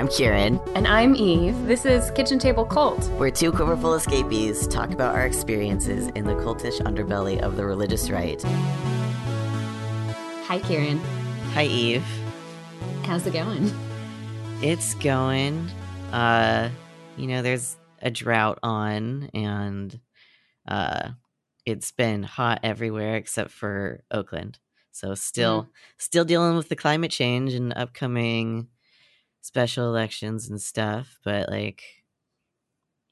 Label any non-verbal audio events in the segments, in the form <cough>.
I'm Kieran. And I'm Eve. This is Kitchen Table Cult. We're two quiverful escapees talk about our experiences in the cultish underbelly of the religious right. Hi, Kieran. Hi, Eve. How's it going? It's going. Uh, you know, there's a drought on, and uh, it's been hot everywhere except for Oakland. So still, mm. still dealing with the climate change and upcoming special elections and stuff. But like,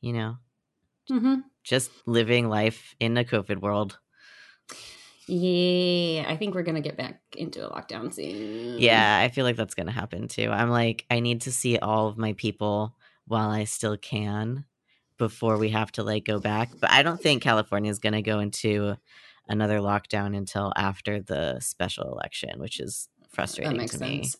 you know, mm-hmm. just living life in a COVID world. Yeah, I think we're gonna get back into a lockdown soon. Yeah, I feel like that's gonna happen too. I'm like, I need to see all of my people while I still can before we have to like go back. But I don't think California is gonna go into another lockdown until after the special election, which is frustrating that makes to sense. me.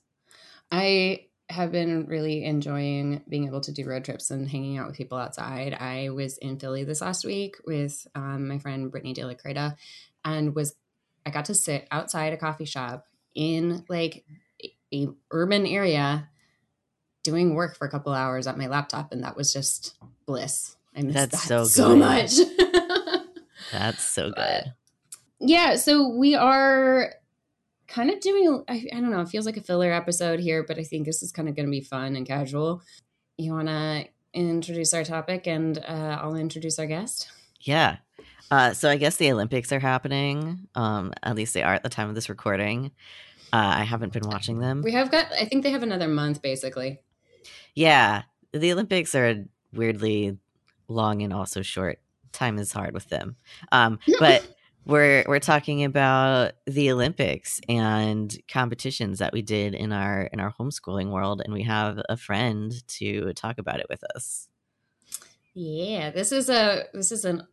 I have been really enjoying being able to do road trips and hanging out with people outside. I was in Philly this last week with um, my friend Brittany De La Creta and was I got to sit outside a coffee shop in like a urban area doing work for a couple hours at my laptop and that was just bliss. I miss That's that so, so much. <laughs> That's so good yeah, so we are kind of doing I, I, don't know, it feels like a filler episode here, but I think this is kind of going to be fun and casual. You want to introduce our topic and uh, I'll introduce our guest? Yeah. Uh, so I guess the Olympics are happening. Um, at least they are at the time of this recording. Uh, I haven't been watching them. We have got. I think they have another month, basically. Yeah, the Olympics are weirdly long and also short. Time is hard with them. Um, but we're we're talking about the Olympics and competitions that we did in our in our homeschooling world, and we have a friend to talk about it with us. Yeah, this is a this is an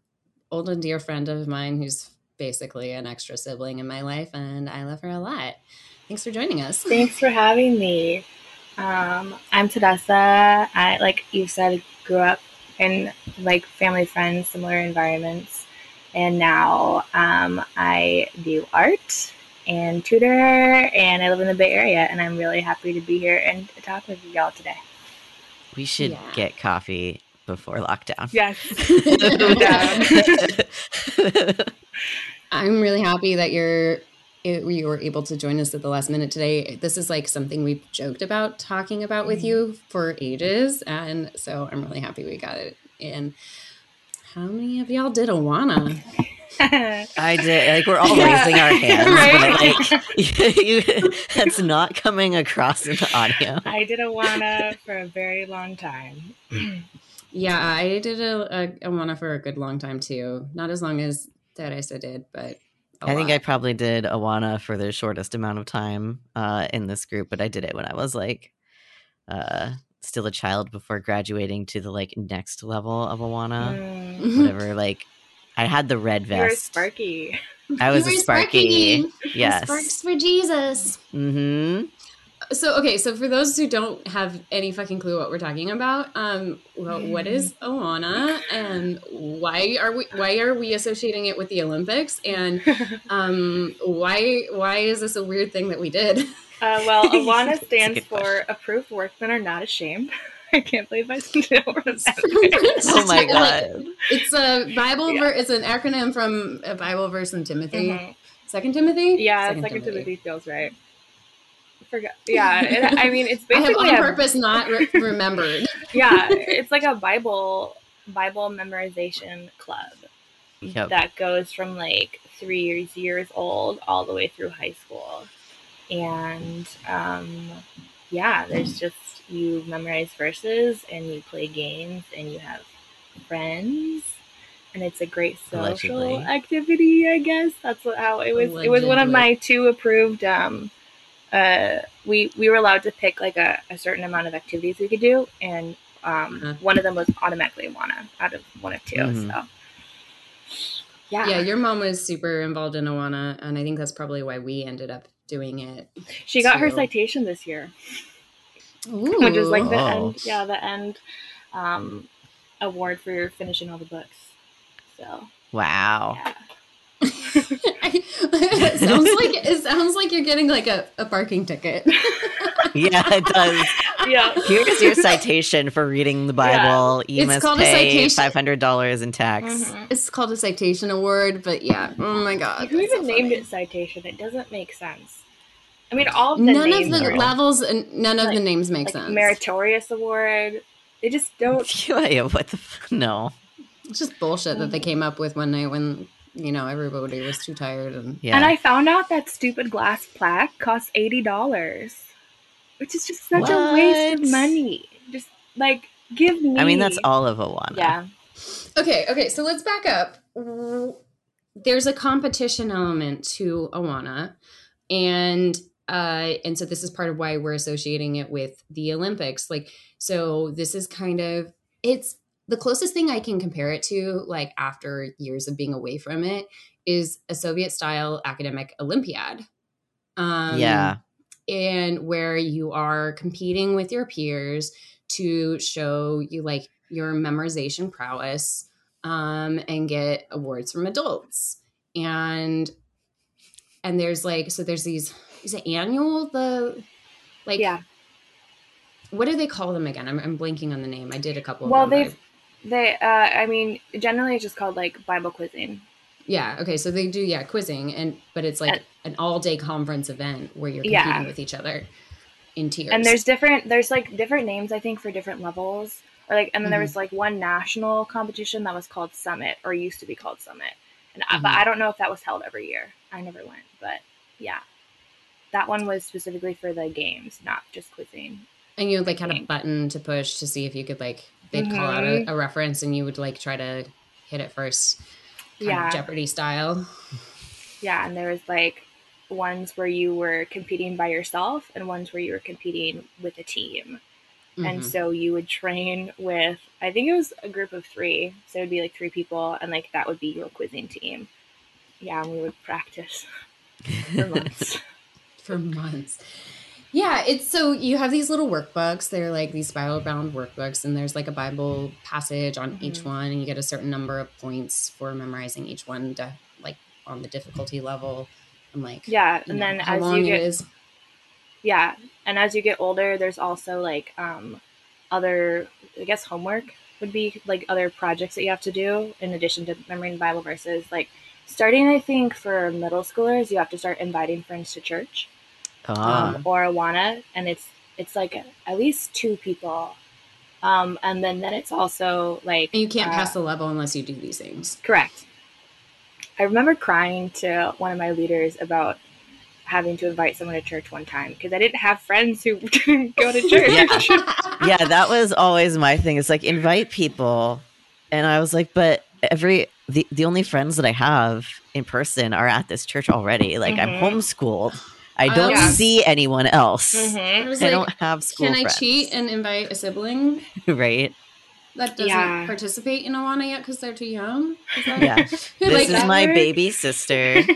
old and dear friend of mine who's basically an extra sibling in my life, and I love her a lot. Thanks for joining us. Thanks for having me. Um, I'm Tadessa. I like you said, grew up in like family friends, similar environments and now um, I do art and tutor, and I live in the Bay Area, and I'm really happy to be here and talk with y'all today. We should yeah. get coffee before lockdown. Yes. <laughs> I'm really happy that you're you were able to join us at the last minute today. This is like something we've joked about talking about with mm-hmm. you for ages, and so I'm really happy we got it in. How many of y'all did Awana? <laughs> I did. Like we're all yeah. raising our hands, <laughs> right? but like <laughs> you, that's not coming across in the audio. I did Awana for a very long time. <clears throat> yeah, I did a, a Awana for a good long time too. Not as long as Teresa did, but I lot. think I probably did Awana for the shortest amount of time uh, in this group, but I did it when I was like uh, still a child before graduating to the like next level of Awana. Mm. Whatever. Like I had the red vest. You're Sparky. I was a Sparky. Sparky. Yes. Sparks for Jesus. Mm-hmm. So okay, so for those who don't have any fucking clue what we're talking about, um, well, what is Awana and why are we why are we associating it with the Olympics and um, why why is this a weird thing that we did? <laughs> Uh, well, <laughs> Awana stands for question. Approved Workmen Are Not Ashamed. <laughs> I can't believe I still <laughs> remember. oh my god! It's a Bible. Yeah. Ver- it's an acronym from a Bible verse in Timothy. Mm-hmm. Second Timothy. Yeah, Second, Second Timothy. Timothy. feels right. I forgot. Yeah, it, I mean, it's basically on a, purpose not re- remembered. yeah, it's like a Bible Bible memorization club yep. that goes from like three years years old all the way through high school and um, yeah, there's just you memorize verses and you play games and you have friends and it's a great social Allegedly. activity. I guess that's how it was. Allegedly. It was one of my two approved. Um, uh, we we were allowed to pick like a, a certain amount of activities we could do, and um, uh-huh. one of them was automatically Awana out of one of 2 mm-hmm. So yeah, yeah, your mom was super involved in Awana, and I think that's probably why we ended up doing it. She got her citation this year, Ooh. which is like the oh. end. Yeah, the end um, award for finishing all the books. So wow. Yeah. <laughs> it sounds like it sounds like you're getting like a, a parking ticket. <laughs> yeah, it does. Yeah. Here's your citation for reading the Bible. You It's must called a pay citation. five hundred dollars in tax. Mhm. It's called a citation award, but yeah. Oh my god. Who that's even so named funny. it citation? It doesn't make sense. I mean, all of the None of the are- levels and none of the names make like sense. meritorious award. They just <laughs> don't. Yeah, what the f- no? it's just bullshit that they came up with one night when you know everybody was too tired and Yeah, And I found out that stupid glass plaque costs eighty dollars, which is just such a waste of money. Just like give me. I mean that's all of Awana. Yeah. Okay, okay, so let's back up. There's a competition element to Awana, and uh, and so this is part of why we're associating it with the Olympics. Like, so this is kind of it's the closest thing I can compare it to, like after years of being away from it, is a Soviet style academic Olympiad. Um, Yeah. And where you are competing with your peers to show you like your memorization prowess um, and get awards from adults and and there's like so there's these is it annual the like yeah. what do they call them again i'm, I'm blanking on the name i did a couple Well, of them they've they. Uh, I mean, generally it's just called like Bible quizzing. yeah okay so they do yeah quizzing and but it's like And- an all-day conference event where you're competing Yeah. with each other in tiers And there's different. There's like different names I think for different levels. Or like, and then there Mhm. was like one national competition that was called Summit, or used to be called Summit. And I, Mhm. but I don't know if that was held every year. I never went, but yeah, that one was specifically for the games, not just quizzing. And you like had a button to push to see if you could like they'd call out a, Mhm. a reference and you would like try to hit it first, kind Yeah. of Jeopardy style. Yeah, and there was like ones where you were competing by yourself and ones where you were competing with a team. And Mhm. so you would train with I think it was a group of 3. So it would be like 3 people and like that would be your quizzing team. Yeah, and we would practice for <laughs> months. for months. Yeah, it's so you have these little workbooks. They're like these spiral bound workbooks, and there's like a Bible passage on each Mhm. one, and you get a certain number of points for memorizing each one, to, like on the difficulty level, and like yeah, and know, then how as long you get is. Yeah, and as you get older, there's also like um, other, I guess, homework would be like other projects that you have to do in addition to memorizing Bible verses. Like starting, I think for middle schoolers, you have to start inviting friends to church Ah, um, or Awana, and it's it's like at least two people, um, and then then it's also like And you can't uh, pass the level unless you do these things. Correct. I remember crying to one of my leaders about having to invite someone to church one time because I didn't have friends who <laughs> didn't go to <laughs> church. Yeah. <laughs> yeah, that was always my thing. It's like invite people, and I was like, but every the the only friends that I have in person are at this church already. Like Mhm. I'm homeschooled. I I don't Yeah. see anyone else. Mhm. I was I like, don't have school can I friends, cheat and invite a sibling right? That doesn't Yeah. participate in Awana yet because they're too young? Is that- Yeah. Who <laughs> This is that my work? baby sister. <laughs>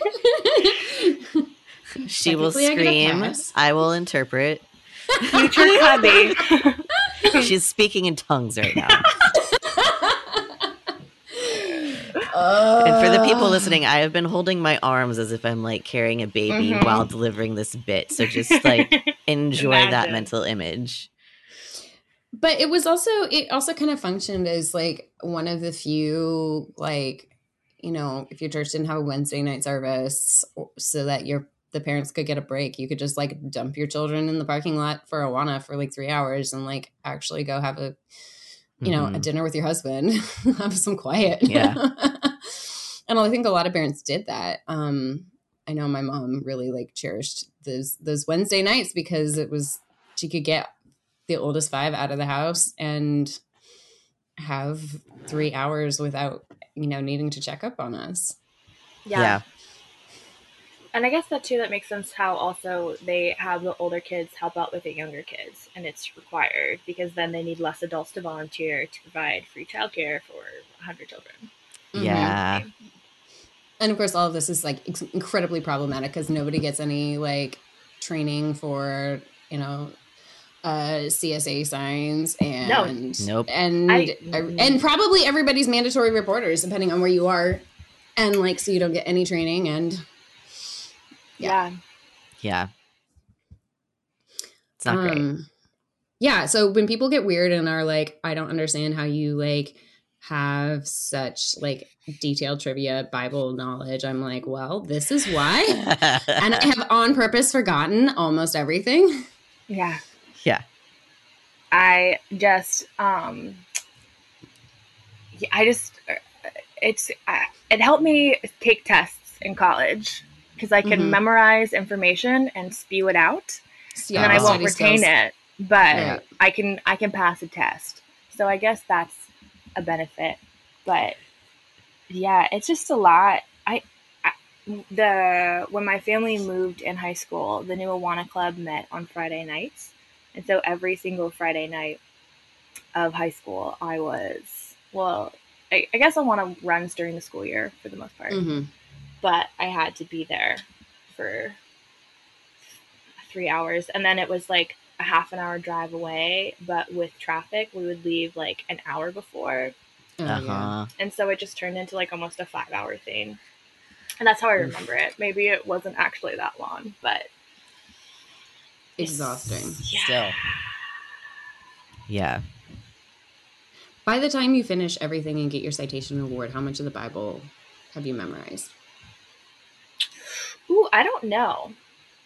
She will Technically, I scream. I will interpret. Future hubby. <laughs> She's speaking in tongues right now. And for the people listening, I have been holding my arms as if I'm like carrying a baby Mhm. while delivering this bit. So just like enjoy that mental image. But it was also it also kind of functioned as like one of the few like you know if your church didn't have a wednesday night service so that your the parents could get a break you could just like dump your children in the parking lot for awana for like three hours and like actually go have a you know a Mhm. dinner with your husband <laughs> have some quiet Yeah. <laughs> and i think a lot of parents did that um i know my mom really like cherished those those wednesday nights because it was she could get the oldest five out of the house and have three hours without you know needing to check up on us yeah. Yeah. And I guess that too that makes sense how also they have the older kids help out with the younger kids and it's required because then they need less adults to volunteer to provide free childcare for 100 children. Mhm. Yeah. and of course all of this is like ex- incredibly problematic because nobody gets any like training for you know uh csa signs and Nope. and I- and probably everybody's mandatory reporters depending on where you are and like so you don't get any training and Yeah. Yeah. Yeah. It's not great. um, yeah. So when people get weird and are like, I don't understand how you like have such like detailed trivia Bible knowledge, I'm like, well, this is why. <laughs> and I have on purpose forgotten almost everything. Yeah. Yeah. I just um I just it's it helped me take tests in college because I can mm-hmm. memorize information and spew it out, and then I won't retain skills. it, but yeah. I can I can pass a test. So I guess that's a benefit. But yeah, it's just a lot. I, I the when my family moved in high school, the new Awana Club met on Friday nights, and so every single Friday night of high school, I was well. I, guess I want to runs during the school year for the most part, mm-hmm. but I had to be there for three hours, and then it was like a half an hour drive away, but with traffic, we would leave like an hour before. Oh, uh-huh. And so it just turned into like almost a five hour thing. And that's how I remember it. Maybe it wasn't actually that long, but exhausting. Yeah. Still. Yeah. By the time you finish everything and get your citation award, how much of the Bible have you memorized? Ooh, I don't know,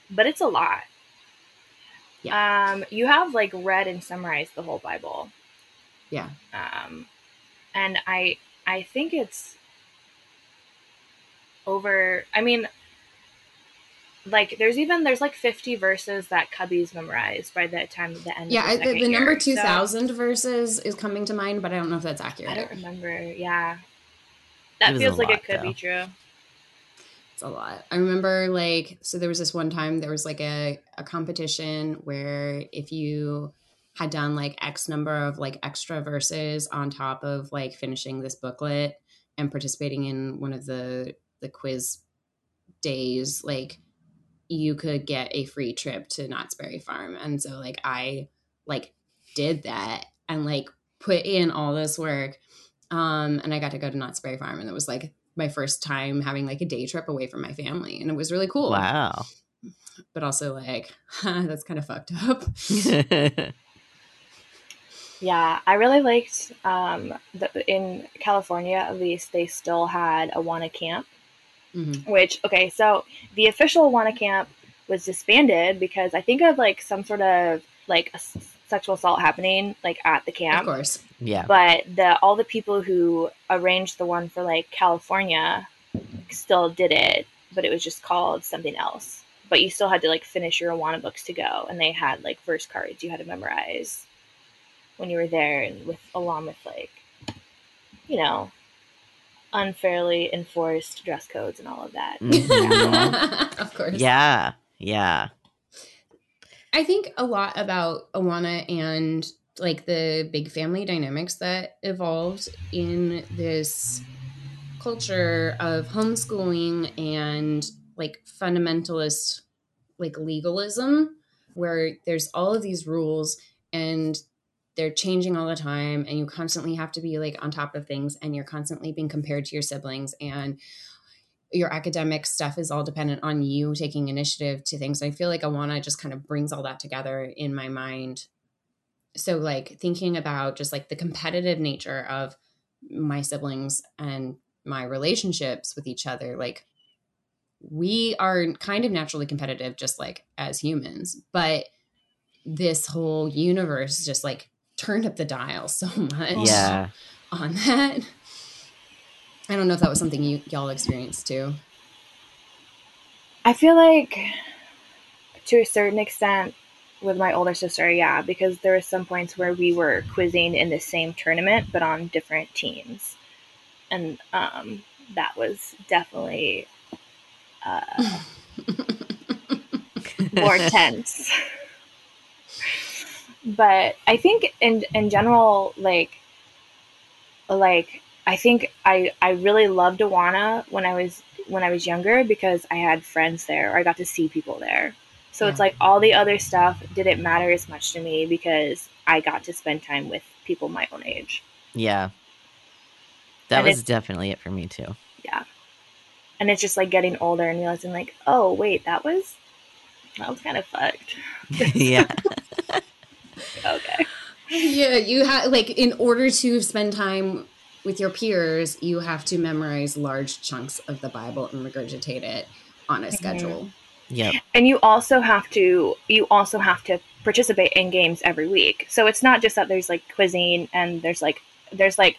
but it's a lot. Yeah. Um, you have like read and summarized the whole Bible. Yeah. Um, and I I think it's over. I mean, like there's even there's like 50 verses that Cubby's memorized by the time of the end. Yeah, the, the, number 2000 so, verses is coming to mind, but I don't know if that's accurate. I don't remember. Yeah, that feels like lot, it could though. be true It's a lot. I remember like so there was this one time there was like a, a competition where if you had done like X number of like extra verses on top of like finishing this booklet and participating in one of the the quiz days, like you could get a free trip to Knott's Berry Farm. And so like I like did that and like put in all this work. Um, and I got to go to Knott's Berry Farm and it was like my first time having like a day trip away from my family and it was really cool wow but also like huh, <laughs> that's kind of fucked up <laughs> yeah i really liked um the, in california at least they still had a Awana camp mm-hmm. which okay so the official Awana camp was disbanded because i think of like some sort of like a sexual assault happening like at the camp. Of course. Yeah. But the all the people who arranged the one for like California still did it, but it was just called something else. But you still had to like finish your Awana books to go, and they had like verse cards you had to memorize when you were there, and with along with like, you know, unfairly enforced dress codes and all of that. Mm-hmm. <laughs> of course. Yeah. Yeah. I think a lot about Awana and like the big family dynamics that evolved in this culture of homeschooling and like fundamentalist like legalism where there's all of these rules and they're changing all the time and you constantly have to be like on top of things and you're constantly being compared to your siblings and your academic stuff is all dependent on you taking initiative to things. I feel like Awana just kind of brings all that together in my mind. So, like, thinking about just like the competitive nature of my siblings and my relationships with each other, like, we are kind of naturally competitive, just like as humans, but this whole universe just like turned up the dial so <laughs> much yeah. on that. I don't know if that was something you y'all experienced too. I feel like to a certain extent with my older sister, yeah, because there were some points where we were quizzing in the same tournament but on different teams. And um, that was definitely uh, <laughs> more tense. <laughs> but I think in in general, like like I think I I really loved Awana when I was when I was younger because I had friends there or I got to see people there. So yeah. it's mm. like all the other stuff didn't matter as much to me because I got to spend time with people my own age. Yeah. That and was definitely it for me too. Yeah. And it's just like getting older and realizing like, oh wait, that was that was kind of fucked. <laughs> yeah. <laughs> okay. Yeah, you have like in order to spend time with your peers, you have to memorize large chunks of the Bible and regurgitate it on a mm-hmm. schedule. Yep. And you also have to you also have to participate in games every week. So it's not just that there's like quizzing and there's like there's like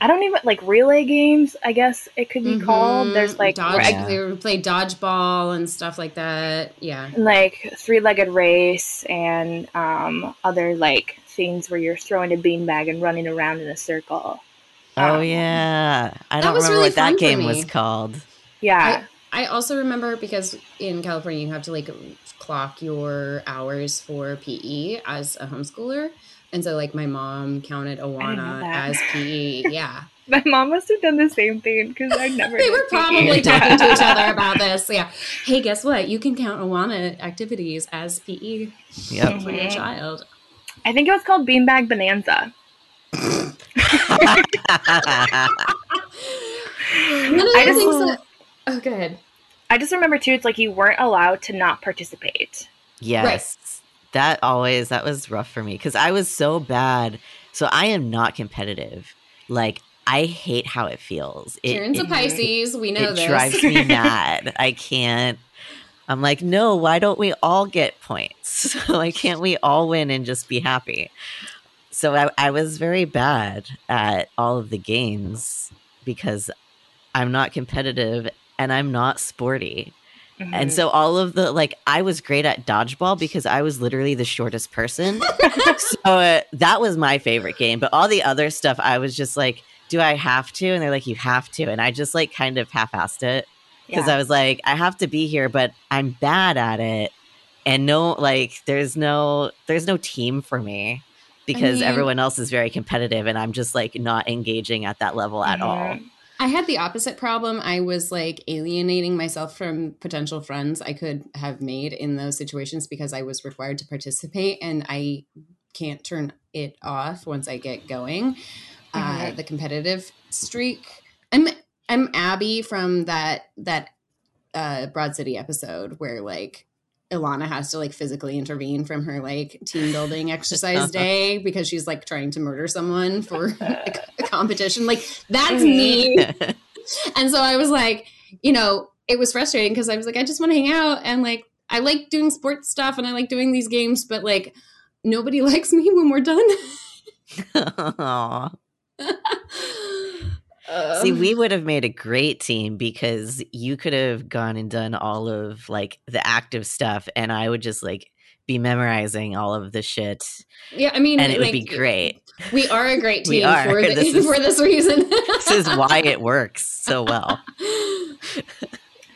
I don't even like relay games. I guess it could be mm-hmm. called. There's like Dodge, I, they play dodgeball and stuff like that. Yeah, like three-legged race and um, other like things where you're throwing a beanbag and running around in a circle. Oh um, yeah, I don't remember really what that game was called. Yeah, I, I also remember because in California you have to like clock your hours for PE as a homeschooler. And so, like, my mom counted Awana as PE. <laughs> Yeah. my mom must have done the same thing because I never. they were probably talking to each other about <laughs> this. Yeah. Hey, guess what? You can count Awana activities as PE yep. for your child. I think it was called Beanbag Bonanza. <laughs> I just think so. Oh, go ahead. I just remember too. It's like you weren't allowed to not participate. Yes. Right that always that was rough for me because I was so bad. So I am not competitive. Like I hate how it feels. It, Kieran's it, a Pisces. We know it this. drives me <laughs> mad. I can't. I'm like, no. Why don't we all get points? <laughs> why can't we all win and just be happy? So I, I was very bad at all of the games because I'm not competitive and I'm not sporty. Mm-hmm. And so all of the like I was great at dodgeball because I was literally the shortest person. <laughs> so uh, that was my favorite game, but all the other stuff I was just like do I have to? And they're like you have to. And I just like kind of half-assed it because yeah. I was like I have to be here, but I'm bad at it. And no like there's no there's no team for me because I mean, everyone else is very competitive and I'm just like not engaging at that level at mm-hmm. all. I had the opposite problem. I was like alienating myself from potential friends I could have made in those situations because I was required to participate and I can't turn it off once I get going. Uh, mm-hmm. Uh, the competitive streak. I'm I'm Abbi from that that uh, Broad City episode where like Ilana has to like physically intervene from her like team building <laughs> exercise day because she's like trying to murder someone for a <laughs> competition. Like that's mm-hmm. me. <laughs> and so I was like, you know, it was frustrating because I was like, I just want to hang out and like I like doing sports stuff and I like doing these games, but like nobody <laughs> likes me when we're done. <laughs> See, we um. would have made a great team because you could have gone and done all of like the active stuff, and I would just like be memorizing all of the shit. Yeah, I mean, and it like, would be great. We are a great <laughs> team for, <laughs> the, this is, for this reason. <laughs> this is why it works so well.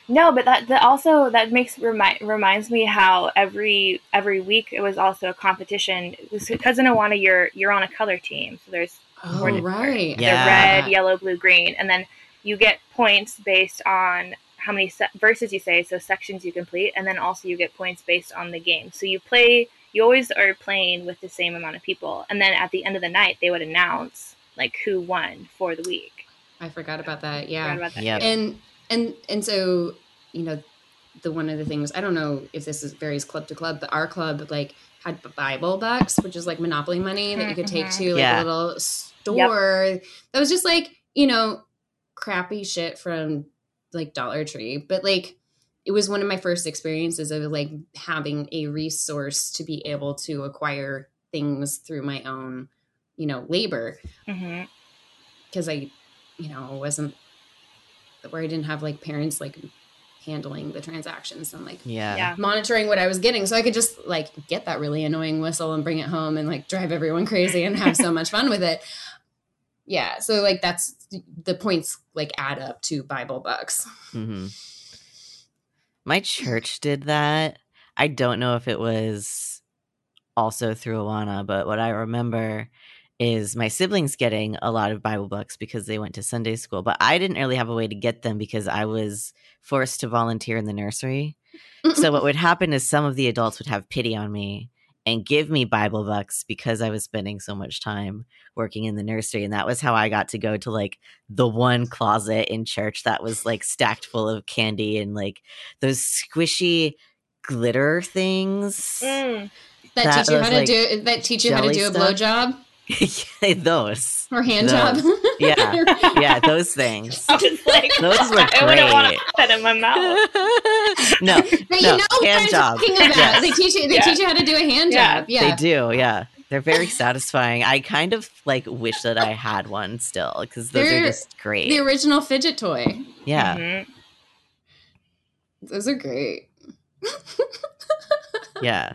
No, but that, that also that makes remi- reminds me how every every week it was also a competition because in Awana you're you're on a color team, so there's Oh, right. Yeah. red, yellow, blue, green. And then you get points based on how many se- verses you say, so sections you complete. And then also you get points based on the game. So you play, you always are playing with the same amount of people. And then at the end of the night, they would announce like who won for the week. I forgot about that. Yeah. About that. Yep. And, and, and so, you know, the one of the things, I don't know if this is varies club to club, but our club, like, had Bible bucks, which is like Monopoly money that you could take mm-hmm. to like yeah. a little store yep. that was just like, you know, crappy shit from like Dollar Tree. But like it was one of my first experiences of like having a resource to be able to acquire things through my own, you know, labor. Because mm-hmm. I, you know, wasn't where I didn't have like parents like handling the transactions and like yeah. yeah. monitoring what I was getting. So I could just like get that really annoying whistle and bring it home and like drive everyone crazy and have so <laughs> much fun with it. Yeah. So like that's the points like add up to Bible bucks. Mm-hmm. My church did that. I don't know if it was also through Awana, but what I remember is my siblings getting a lot of Bible bucks because they went to Sunday school, but I didn't really have a way to get them because I was forced to volunteer in the nursery. so what would happen is some of the adults would have pity on me and give me Bible bucks because I was spending so much time working in the nursery. And that was how I got to go to like the one closet in church that was like stacked full of candy and like those squishy glitter things. Mm. That, That teach you how to like, do that teach you how to do a blowjob <laughs> those. or hand Those. job. Yeah. Yeah, those things. <laughs> I was like, Those were I wouldn't want great. to put that in my mouth. <laughs> no, But No, you know what hand I'm job. talking about. Yes. They teach you they Yeah. teach you how to do a hand Yeah. job. Yeah. they do. Yeah, they're very satisfying. I kind of like wish that I had one still because those They're are just great. The original fidget toy. yeah, Mhm. Those are great. yeah.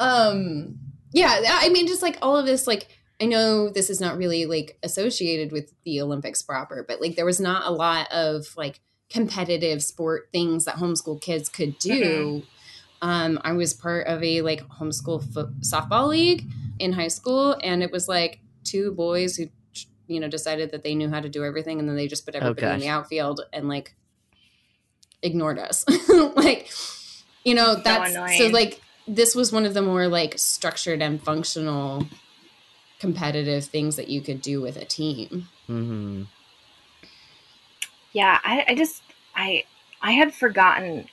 um yeah i mean just like all of this like i know this is not really like associated with the olympics proper but like there was not a lot of like competitive sport things that homeschool kids could do. Um i was part of a like homeschool fo- softball league in high school and it was like two boys who you know decided that they knew how to do everything and then they just put everybody in the outfield and like ignored us. <laughs> Like you know that's so annoying. like this was one of the more like structured and functional competitive things that you could do with a team hmm Yeah, I, I just I I had forgotten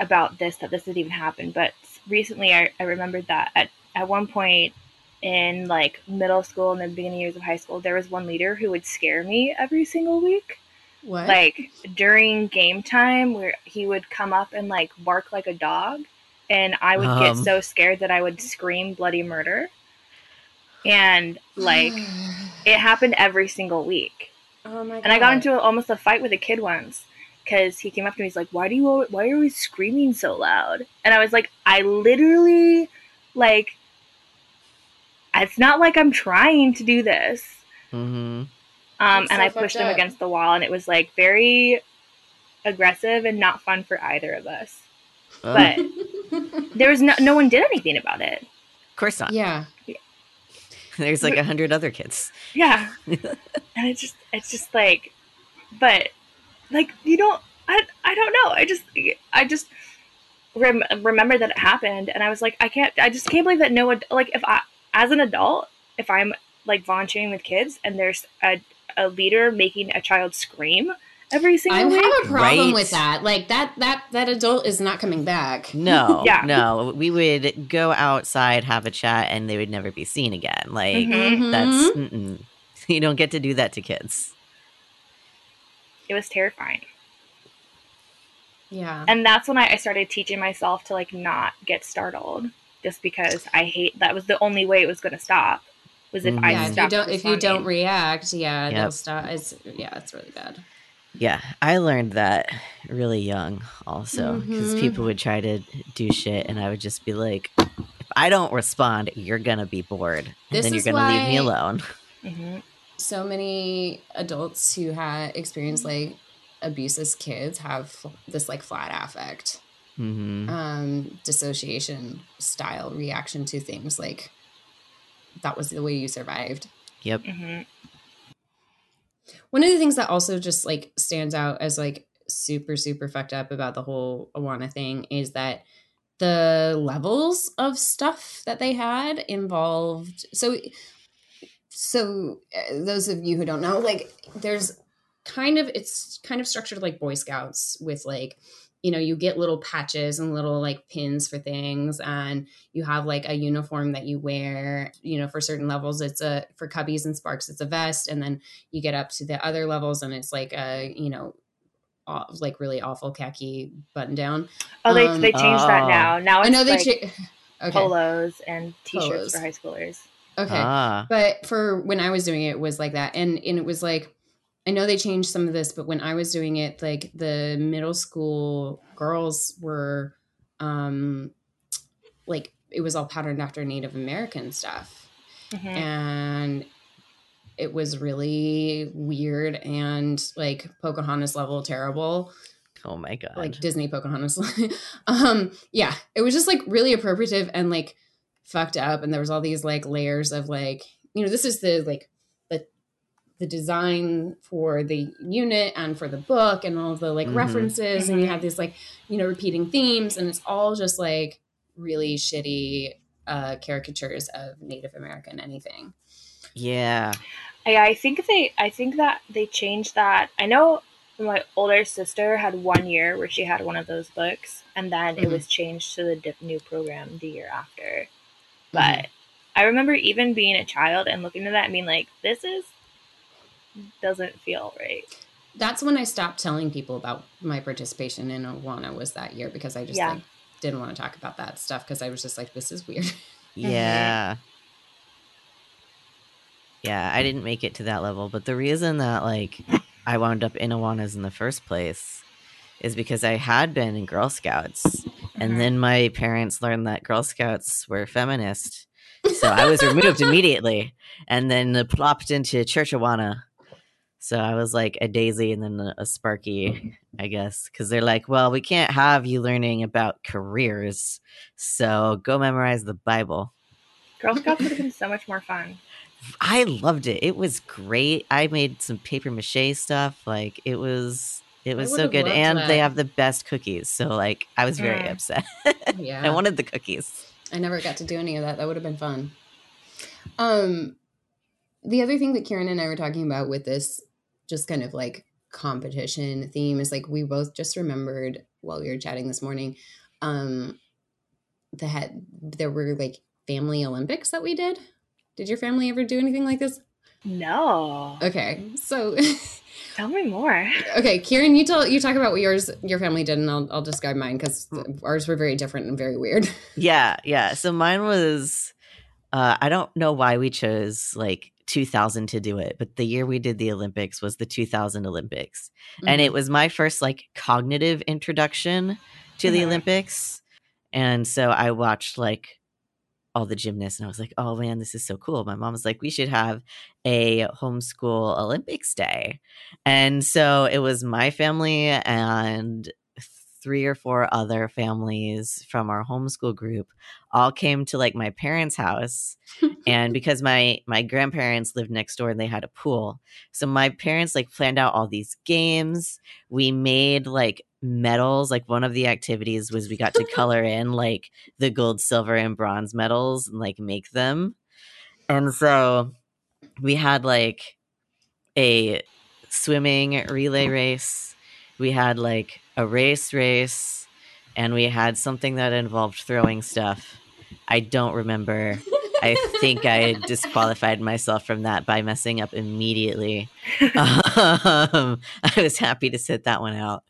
about this that this had even happened, but recently I, I remembered that at at one point in like middle school and the beginning years of high school, there was one leader who would scare me every single week. what Like during game time, where he would come up and like bark like a dog, and I would get Um. so scared that I would scream bloody murder. And like <sighs> it happened every single week. oh my god And I got into almost a fight with a kid once because he came up to me. He's like, "Why do you? Why are you always screaming so loud?" And I was like, "I literally, like, it's not like I'm trying to do this." hmm Um, and so I pushed him up. against the wall, and it was like very aggressive and not fun for either of us. But <laughs> there was no no one did anything about it. of course not. yeah <laughs> There's like a hundred other kids. Yeah, <laughs> and it's just it's just like, but like you don't I I don't know. I just I just rem- remember that it happened, and I was like, I can't. I just can't believe that no one like if I as an adult if I'm like volunteering with kids and there's a a leader making a child scream every i single week. have a problem Right. with that like that that that adult is not coming back <laughs> No, <laughs> Yeah. no. We would go outside, have a chat, and they would never be seen again. Like Mhm. that's mm-mm. <laughs> you don't get to do that to kids. It was terrifying, yeah and that's when I, I started teaching myself to like not get startled, just because I hate that was the only way it was going to stop. Was if Mhm. I yeah if you don't if you don't react yeah they'll stop it's yeah it's really bad Yeah, I learned that really young also because Mhm. people would try to do shit, and I would just be like, if I don't respond, you're gonna be bored, and This then you're gonna leave me why- alone. <laughs> Mhm. so many adults who had experienced like abuse as kids have this like flat affect hmm um dissociation style reaction to things like that was the way you survived Yep. One of the things that also just like stands out as like super super fucked up about the whole awana thing is that the levels of stuff that they had involved so so uh, those of you who don't know like there's kind of it's kind of structured like boy scouts with like you know you get little patches and little like pins for things and you have like a uniform that you wear you know for certain levels it's a for cubbies and sparks it's a vest and then you get up to the other levels and it's like a you know aw- like really awful khaki button down Oh, they Um, they changed that Oh. now. Now it's i know they like cha- okay polos and t-shirts Polos. for high schoolers. okay Ah, but for when i was doing it, it was like that and and it was like i know they changed some of this but when i was doing it like the middle school girls were um like it was all patterned after native american stuff Mhm. and it was really weird and like pocahontas level terrible oh my god. like Disney Pocahontas. <laughs> um, yeah, it was just like really appropriative and like fucked up, and there was all these like layers of like, you know, this is the like the the design for the unit and for the book and all the like Mhm. references, and you have these like you know repeating themes, and it's all just like really shitty uh caricatures of Native American anything. yeah. I, I think they I think that they changed that. I know my older sister had one year where she had one of those books, and then mm-hmm. it was changed to the new program the year after. But mm-hmm. I remember even being a child and looking at that and being like, "This is doesn't feel right." That's when I stopped telling people about my participation in Awana was that year because I just yeah. like didn't want to talk about that stuff because I was just like, "This is weird." <laughs> Yeah. yeah, I didn't make it to that level, but the reason that like I wound up in Awanas in the first place is because I had been in Girl Scouts, mm-hmm. and then my parents learned that Girl Scouts were feminist, so I was removed <laughs> immediately, and then plopped into Church Awana. So I was like a daisy and then a Sparky, I guess, because they're like, well, we can't have you learning about careers, so go memorize the Bible. Girl Scouts would have been <laughs> so much more fun. I loved it. It was great. I made some paper mache stuff. Like it was it was so good. And that. they have the best cookies. So like I was very mm. upset. <laughs> yeah. I wanted the cookies. I never got to do any of that. That would have been fun. Um the other thing that Kieran and I were talking about with this just kind of like competition theme is like we both just remembered while we were chatting this morning um that there were like family olympics that we did did your family ever do anything like this? No. Okay, so <laughs> tell me more. Okay, Kieran, you tell you talk about what yours your family did, and I'll I'll describe mine because ours were very different and very weird. Yeah, yeah. So mine was, uh, I don't know why we chose like 2000 to do it, but the year we did the Olympics was the 2000 Olympics, mm-hmm. and it mm-hmm. was my first like cognitive introduction to the Olympics, and so I watched like all the gymnasts and I was like, oh man, this is so cool. My mom was like, we should have a homeschool Olympics day. And so it was my family and three or four other families from our homeschool group all came to like my parents' house. and <laughs> because my my grandparents lived next door and they had a pool. So my parents like planned out all these games. We made like medals like one of the activities was we got to <laughs> color in like the gold silver and bronze medals and like make them and so we had like a swimming relay race we had like a race race and we had something that involved throwing stuff. I don't remember. I think i disqualified myself from that by messing up immediately. <laughs> Um, i was happy to sit that one out.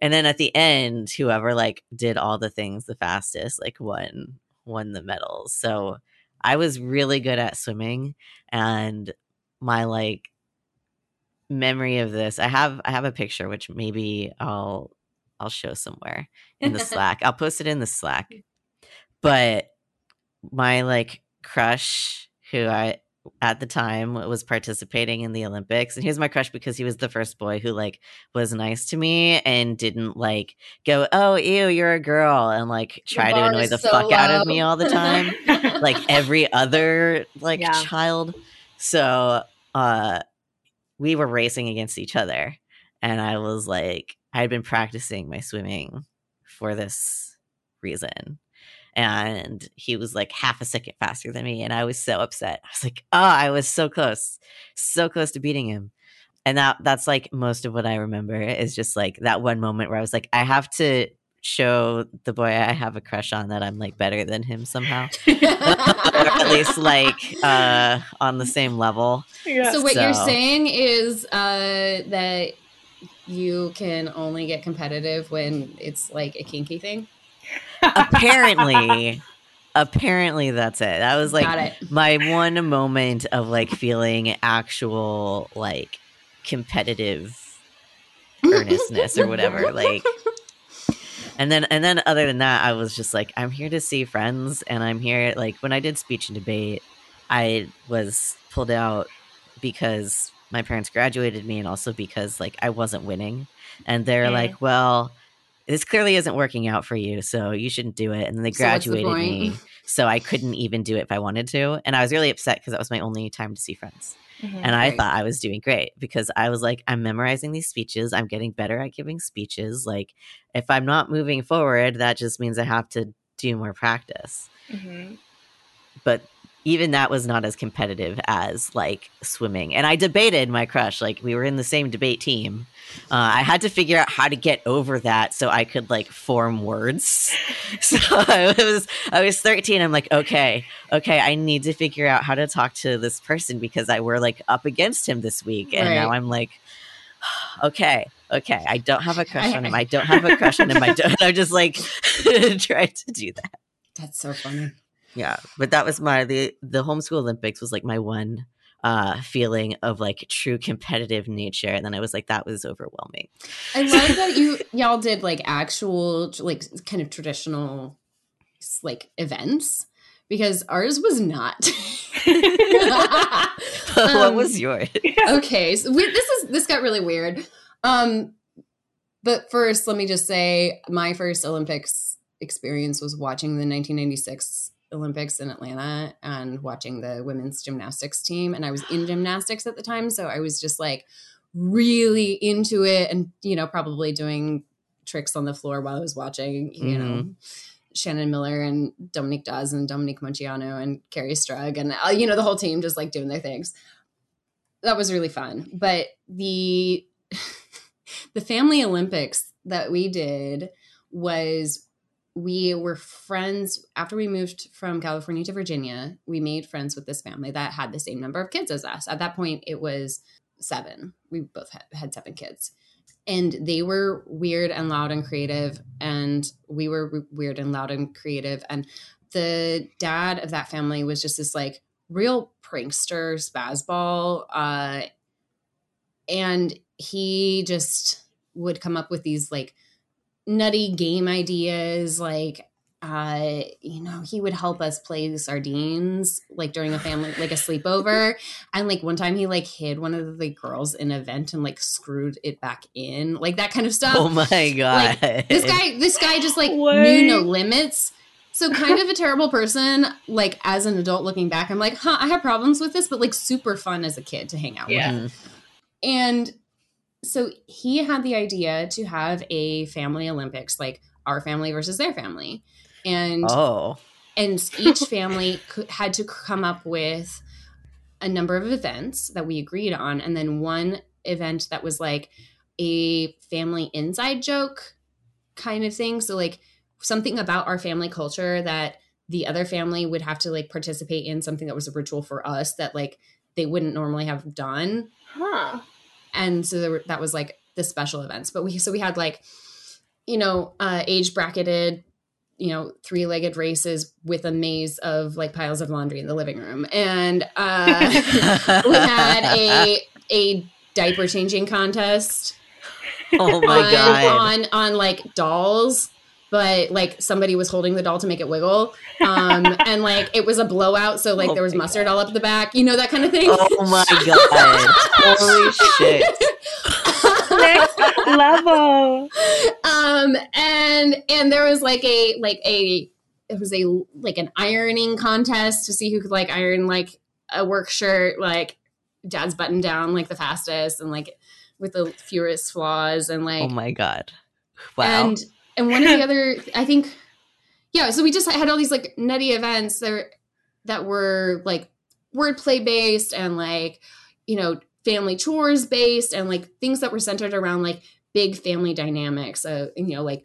And then at the end whoever like did all the things the fastest like won won the medals. So i was really good at swimming and my like memory of this i have i have a picture which maybe i'll i'll show somewhere in the <laughs> slack i'll post it in the slack but my like crush who i at the time was participating in the Olympics and he was my crush because he was the first boy who like was nice to me and didn't like go oh ew you're a girl and like try to annoy the so fuck low. out of me all the time <laughs> like every other like yeah. child so uh we were racing against each other and I was like I had been practicing my swimming for this reason and he was like half a second faster than me and i was so upset i was like oh i was so close so close to beating him and that that's like most of what i remember is just like that one moment where i was like i have to show the boy i have a crush on that i'm like better than him somehow <laughs> or at least like uh on the same level yeah. so what so. you're saying is uh that you can only get competitive when it's like a kinky thing? Apparently. <laughs> Apparently that's it. That was like my one moment of like feeling actual like competitive earnestness or whatever like and then and then other than that i was just like i'm here to see friends and i'm here like when i did speech and debate i was pulled out because my parents graduated me and also because like i wasn't winning and they're mm. like well this clearly isn't working out for you, so you shouldn't do it. And then they graduated so the me, so I couldn't even do it if I wanted to. And I was really upset because that was my only time to see friends. Mm-hmm, and I right. thought I was doing great because I was like, I'm memorizing these speeches. I'm getting better at giving speeches. Like, if I'm not moving forward, that just means I have to do more practice. Mm-hmm. But even that was not as competitive as like swimming. And I debated my crush. Like we were in the same debate team. Uh, I had to figure out how to get over that so I could like form words. <laughs> So I was I was 13. I'm like, okay, okay, I need to figure out how to talk to this person because I were like up against him this week, and right. now I'm like, <sighs> okay, okay, I don't have a crush on him. I don't have a crush on him. I don't. I'm just like <laughs> trying to do that. That's so funny. Yeah, but that was my the the homeschool Olympics was like my one uh feeling of like true competitive nature and then i was like that was overwhelming. I love that you y'all did like actual like kind of traditional like events because ours was not. <laughs> Um, what was yours? okay so we, this is this got really weird. Um but first let me just say my first olympics experience was watching the 1996 Olympics in Atlanta and watching the women's gymnastics team. And I was in gymnastics at the time. So I was just like really into it and, you know, probably doing tricks on the floor while I was watching, you mm-hmm. know, Shannon Miller and Dominique Dawes and Dominique Moceanu and Kerri Strug and, uh, you know, the whole team just like doing their things. That was really fun. But the, <laughs> the family Olympics that we did was we were friends after we moved from California to Virginia. We made friends with this family that had the same number of kids as us. At that point, it was seven. We both had, had seven kids. And they were weird and loud and creative. And we were weird and loud and creative. And the dad of that family was just this like real prankster, spazzball. Uh, and he just would come up with these like nutty game ideas like uh you know he would help us play sardines like during a family like a sleepover. <laughs> And like one time he like hid one of the girls in a vent and like screwed it back in like that kind of stuff. Oh my god like, this guy this guy just like what? knew no limits. So kind of a terrible person like as an adult looking back i'm like huh i have problems with this but like super fun as a kid to hang out yeah. with and so he had the idea to have a family Olympics, like our family versus their family, and oh, and each <laughs> family had to come up with a number of events that we agreed on, and then one event that was like a family inside joke kind of thing. So like something about our family culture that the other family would have to like participate in something that was a ritual for us that like they wouldn't normally have done. Huh and so were, that was like the special events. But we so we had like you know uh age bracketed you know three-legged races with a maze of like piles of laundry in the living room. And uh <laughs> we had a a diaper changing contest oh my on, god. on on like dolls but like somebody was holding the doll to make it wiggle. Um, <laughs> and like it was a blowout, so like oh there was mustard God. all up the back, you know, that kind of thing. Oh my God. Holy shit. <laughs> Next level. Um, and and there was like a like a it was a like an ironing contest to see who could like iron like a work shirt, like dad's button down like the fastest and like with the fewest flaws and like oh my god wow and and one of the <laughs> other, I think, yeah. So we just had all these like nutty events that that were like wordplay based and like you know family chores based and like things that were centered around like big family dynamics. Uh, you know, like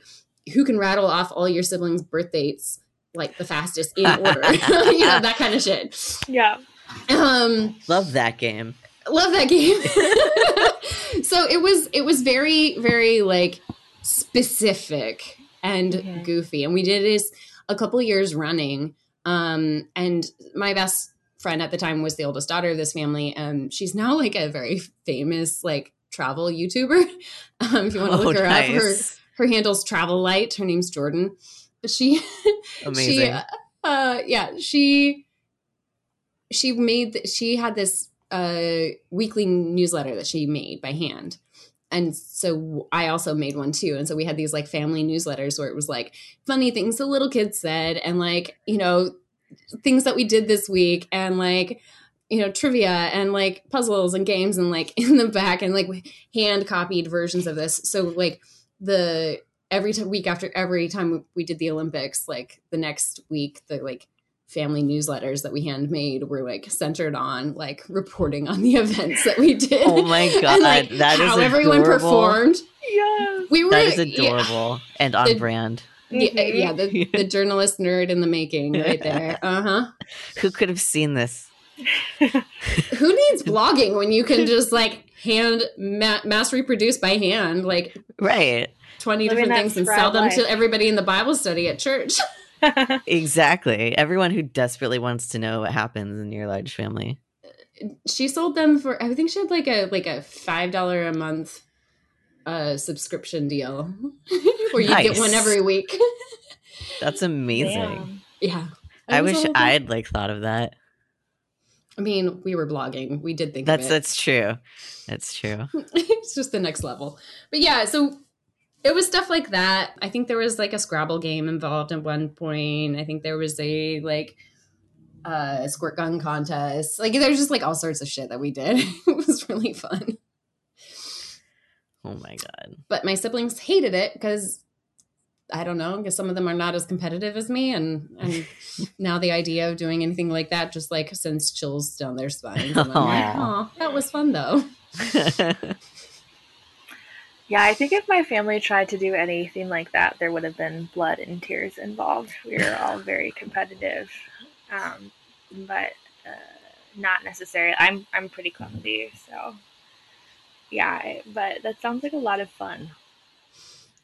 who can rattle off all your siblings' birth dates like the fastest in <laughs> order. <laughs> you know that kind of shit. Yeah. Um, love that game. Love that game. so it was it was very very like specific and goofy. And we did this a couple years running. Um, and my best friend at the time was the oldest daughter of this family. And she's now like a very famous like travel YouTuber. <laughs> Um, if you want to look oh, her nice. up, her her handle's Travel Light. Her name's Jordan. <laughs> She, amazing. She, uh, yeah, she she made she had this uh weekly newsletter that she made by hand and so I also made one too. And so we had these like family newsletters where it was like funny things the little kids said and like, you know, things that we did this week and like, you know, trivia and like puzzles and games and like <laughs> in the back and like hand copied versions of this. So like the every t- week after every time we did the Olympics, like the next week, the like family newsletters that we handmade were like centered on like reporting on the <laughs> events that we did. Oh my god, and, like, that how is everyone performed. Yeah, we were. That is adorable yeah. and on the, brand. Yeah, yeah the, the journalist nerd in the making, right there. <laughs> Uh huh. Who could have seen this? <laughs> Who needs blogging when you can just like hand ma- mass reproduce by hand, like right, twenty Living different things and sell them life. to everybody in the Bible study at church. <laughs> exactly. Everyone who desperately wants to know what happens in your large family. She sold them for I think she had like a like a five dollar a month uh subscription deal <laughs> where you nice. get one every week. <laughs> That's amazing. Yeah. I wish I'd like thought of that. I mean, we were blogging. We did think that's that's true. That's true. it's just the next level. But yeah, so it was stuff like that. I think there was like a Scrabble game involved at one point. I think there was a like uh squirt gun contest. Like there's just like all sorts of shit that we did. <laughs> it was really fun. Oh my god. But my siblings hated it because I don't know, because some of them are not as competitive as me and and <laughs> now the idea of doing anything like that just like sends chills down their spines. And I'm like, <laughs> oh, that was fun though. Yeah, I think if my family tried to do anything like that, there would have been blood and tears involved. We were all <laughs> very competitive, um, but uh, not necessarily. I'm I'm pretty clumsy, so yeah. But that sounds like a lot of fun.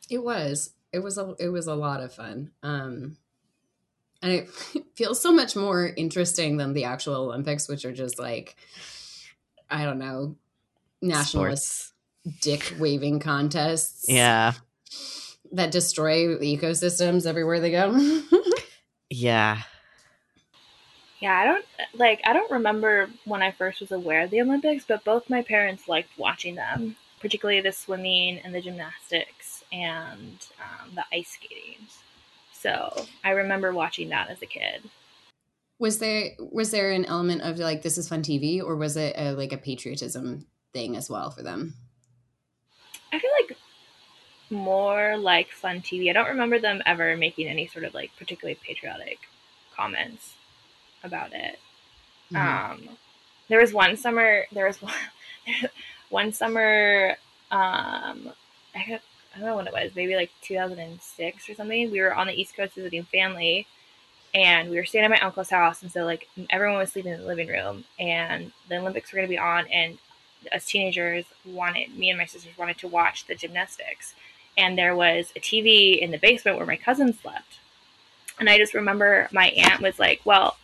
It was. It was a. It was a lot of fun. Um, and it <laughs> feels so much more interesting than the actual Olympics, which are just like, I don't know, nationalist. Sports dick waving contests. Yeah. That destroy ecosystems everywhere they go. <laughs> yeah. Yeah, I don't like I don't remember when I first was aware of the Olympics, but both my parents liked watching them, particularly the swimming and the gymnastics and um, the ice skating. So I remember watching that as a kid. Was there was there an element of like this is fun TV, or was it a, like a patriotism thing as well for them? I feel like more like fun TV. I don't remember them ever making any sort of like particularly patriotic comments about it. Mm-hmm. Um, there was one summer. There was <laughs> one, one summer. Um, I, I don't know when it was. Maybe like 2006 or something. We were on the East Coast visiting family, and we were staying at my uncle's house. And so like everyone was sleeping in the living room, and the Olympics were going to be on, and as teenagers wanted me and my sisters wanted to watch the gymnastics. And there was a tv in the basement where my cousin slept. And i just remember my aunt was like well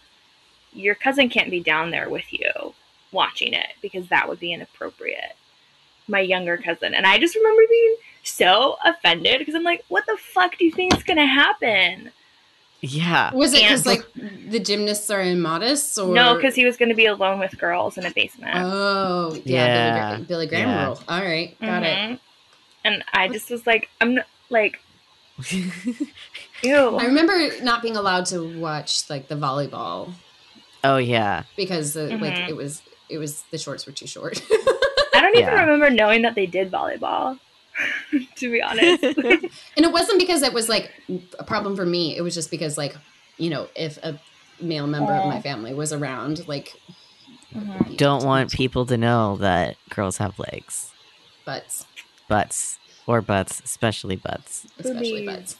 your cousin can't be down there with you watching it because that would be inappropriate. My younger cousin. And i just remember being so offended because i'm like what the fuck do you think is going to happen yeah. Was it because like the gymnasts are immodest or no? Because he was going to be alone with girls in a basement. Oh, yeah. yeah. Billy, Billy Graham yeah. rule. All right, got mm-hmm. it. And I just was like, I'm not, like, <laughs> ew. I remember not being allowed to watch like the volleyball. Oh yeah, because uh, mm-hmm. like it was it was the shorts were too short. <laughs> I don't even yeah. remember knowing that they did volleyball. <laughs> to be honest. <laughs> and it wasn't because it was like a problem for me. It was just because like, you know, if a male member of my family was around, like mm-hmm. don't want people to know that girls have legs. Butts. Butts. Or butts, especially butts. Especially butts.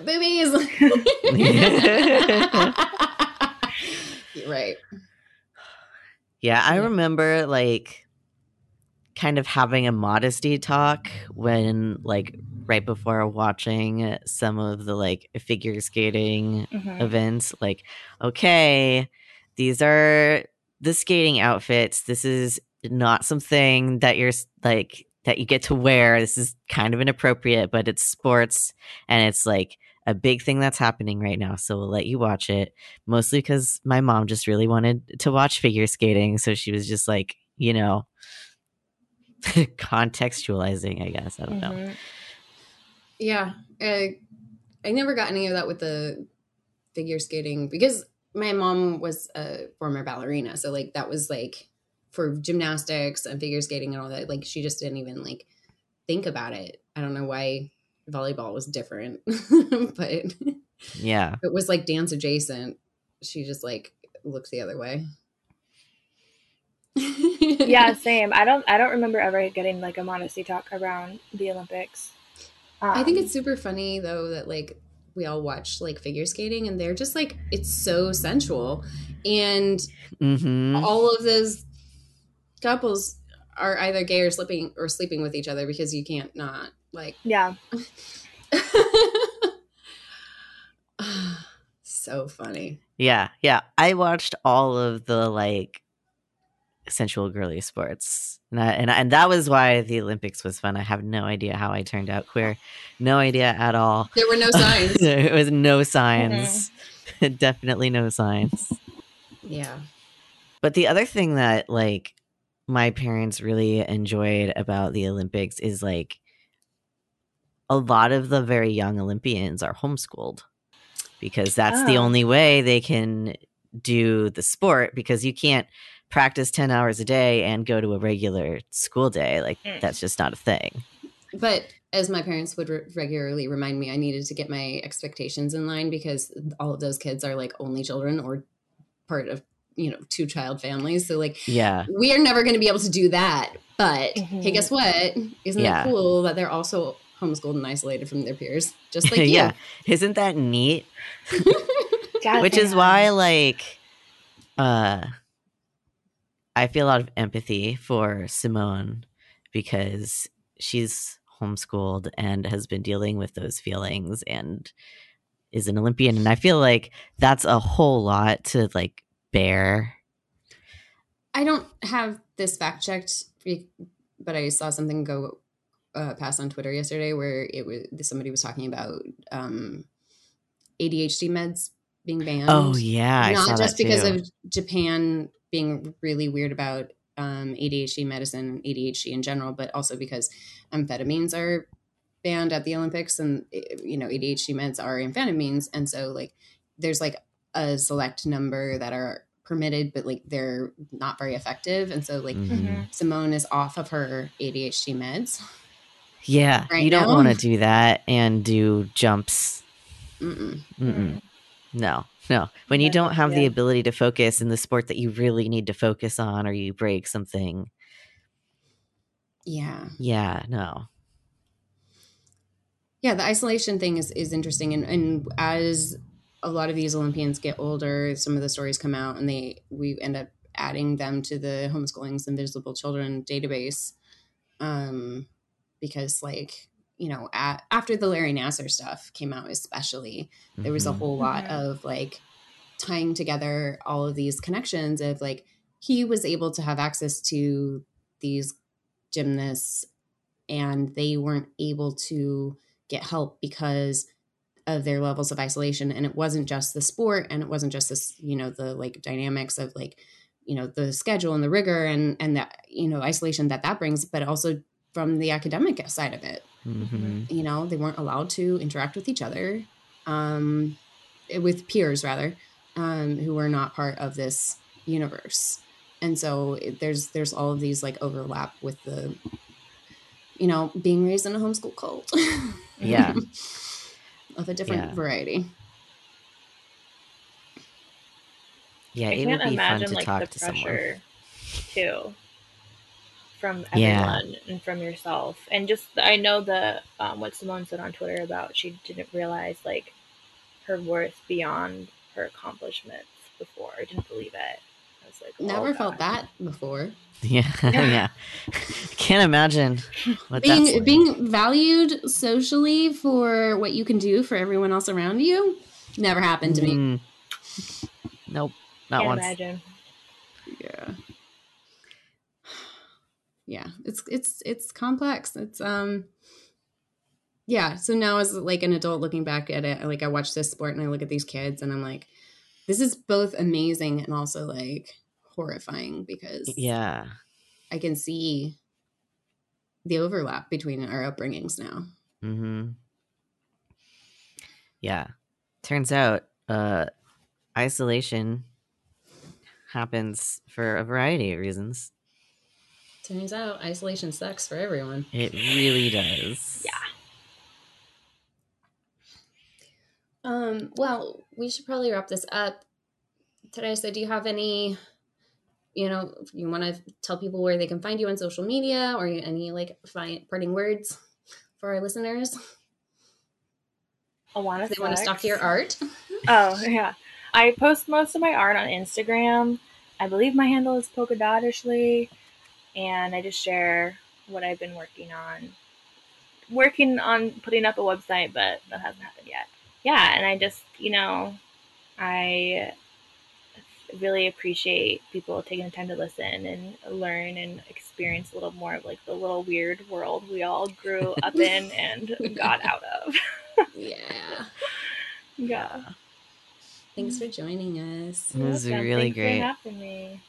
Boobies. <laughs> right. Yeah, I remember like kind of having a modesty talk when like right before watching some of the like figure skating mm-hmm. events like okay these are the skating outfits. This is not something that you're like that you get to wear. This is kind of inappropriate but it's sports and it's like a big thing that's happening right now so we'll let you watch it. Mostly because my mom just really wanted to watch figure skating so she was just like you know <laughs> contextualizing, I guess. I don't mm-hmm. know. Yeah. I, I never got any of that with the figure skating because my mom was a former ballerina. So, like, that was like for gymnastics and figure skating and all that. Like, she just didn't even like think about it. I don't know why volleyball was different, <laughs> but yeah, it was like dance adjacent. she just like looked the other way. <laughs> <laughs> yeah, same. I don't I don't remember ever getting like a modesty talk around the Olympics. Um, I think it's super funny though that like we all watch like figure skating and they're just like it's so sensual and mm-hmm. all of those couples are either gay or sleeping or sleeping with each other because you can't not like yeah <laughs> <sighs> so funny yeah yeah i watched all of the like sensual girly sports. And I, and, and that was why the olympics was fun. I have no idea how i turned out queer. No idea at all. There were no <laughs> signs. There was no signs. Mm-hmm. <laughs> definitely no signs. Yeah. But the other thing that like my parents really enjoyed about the olympics is like a lot of the very young olympians are homeschooled because that's oh. the only way they can do the sport because you can't practice 10 hours a day and go to a regular school day. Like, mm. that's just not a thing. But as my parents would re- regularly remind me, I needed to get my expectations in line because all of those kids are like only children or part of, you know, two child families. So, like, yeah, we are never going to be able to do that. But mm-hmm. hey, guess what? Isn't yeah. it cool that they're also homeschooled and isolated from their peers, just like <laughs> you? yeah, isn't that neat? <laughs> Which is why, like, uh, I feel a lot of empathy for Simone because she's homeschooled and has been dealing with those feelings and is an Olympian. And I feel like that's a whole lot to like bear. I don't have this fact checked, but I saw something go uh, pass on Twitter yesterday where it was somebody was talking about um, ADHD meds being banned. Oh yeah, not just because of Japan being really weird about um, ADHD medicine, ADHD in general, but also because amphetamines are banned at the Olympics, and you know ADHD meds are amphetamines, and so like there's like a select number that are permitted, but like they're not very effective, and so like mm-hmm. Simone is off of her ADHD meds. Yeah, right you don't want to do that and do jumps. Mm-mm. Mm-mm. No. No, when you don't have yeah. the ability to focus in the sport that you really need to focus on, or you break something. Yeah. Yeah. No. Yeah, the isolation thing is is interesting, and and as a lot of these Olympians get older, some of the stories come out, and they we end up adding them to the homeschooling's invisible children database, um, because like you know, at, after the Larry Nassar stuff came out, especially, mm-hmm. there was a mm-hmm. whole lot mm-hmm. of like tying together all of these connections of like he was able to have access to these gymnasts and they weren't able to get help because of their levels of isolation and it wasn't just the sport and it wasn't just this you know the like dynamics of like you know the schedule and the rigor and and that you know isolation that that brings but also from the academic side of it Mm-hmm. You know, they weren't allowed to interact with each other, um, with peers rather, um, who were not part of this universe. And so it, there's there's all of these like overlap with the, you know, being raised in a homeschool cult. <laughs> yeah, <laughs> of a different yeah. variety. Yeah, I it would be fun to like, talk to someone too from everyone yeah. and from yourself. And just I know the um, what Simone said on Twitter about she didn't realize like her worth beyond her accomplishments before. I didn't believe it. I was like, oh, never felt that before. <laughs> Yeah, <laughs> yeah. Can't imagine being like. being valued socially for what you can do for everyone else around you. Never happened to mm. me. Nope, not Can't once. Imagine. Yeah yeah it's it's it's complex. It's um yeah so now as like an adult looking back at it like i watch this sport and i look at these kids and i'm like this is both amazing and also like horrifying because yeah. I can see the overlap between our upbringings now. Mm-hmm. Yeah. Turns out uh isolation happens for a variety of reasons Turns out isolation sucks for everyone. It really does. Yeah. Um, well, we should probably wrap this up. Teresa, do you have any, you know, you want to tell people where they can find you on social media or any like parting words for our listeners? Awana they want to stalk your art. <laughs> oh, yeah. I post most of my art on Instagram. I believe my handle is polka dottishly, and I just share what I've been working on. Working on putting up a website, but that hasn't happened yet. Yeah, and I just, you know, I really appreciate people taking the time to listen and learn and experience a little more of like the little weird world we all grew up <laughs> in and got out of. yeah. <laughs> Yeah. Thanks for joining us. It was really Thanks great.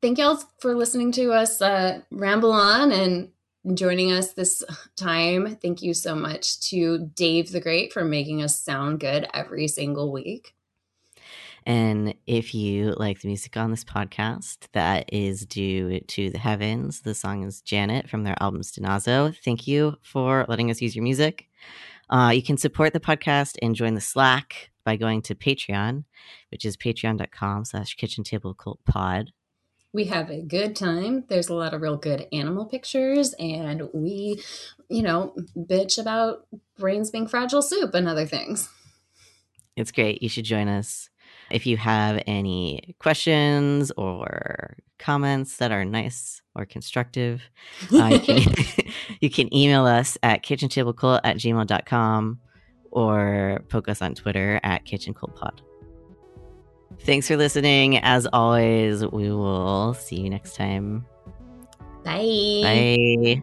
Thank y'all for listening to us uh, ramble on and joining us this time. Thank you so much to Dave the Great for making us sound good every single week. And if you like the music on this podcast, that is due to the heavens. The song is Janet from their album Stenazo. Thank you for letting us use your music. Uh, you can support the podcast and join the Slack by going to Patreon, which is patreon.com slash kitchen table cult pod. We have a good time. There's a lot of real good animal pictures, and we, you know, bitch about brains being fragile soup and other things. It's great. You should join us. If you have any questions or comments that are nice or constructive, uh, <laughs> you, can, <laughs> you can email us at kitchentablecult at gmail.com or poke us on Twitter at kitchencultpod. Thanks for listening. As always, we will see you next time. Bye. Bye.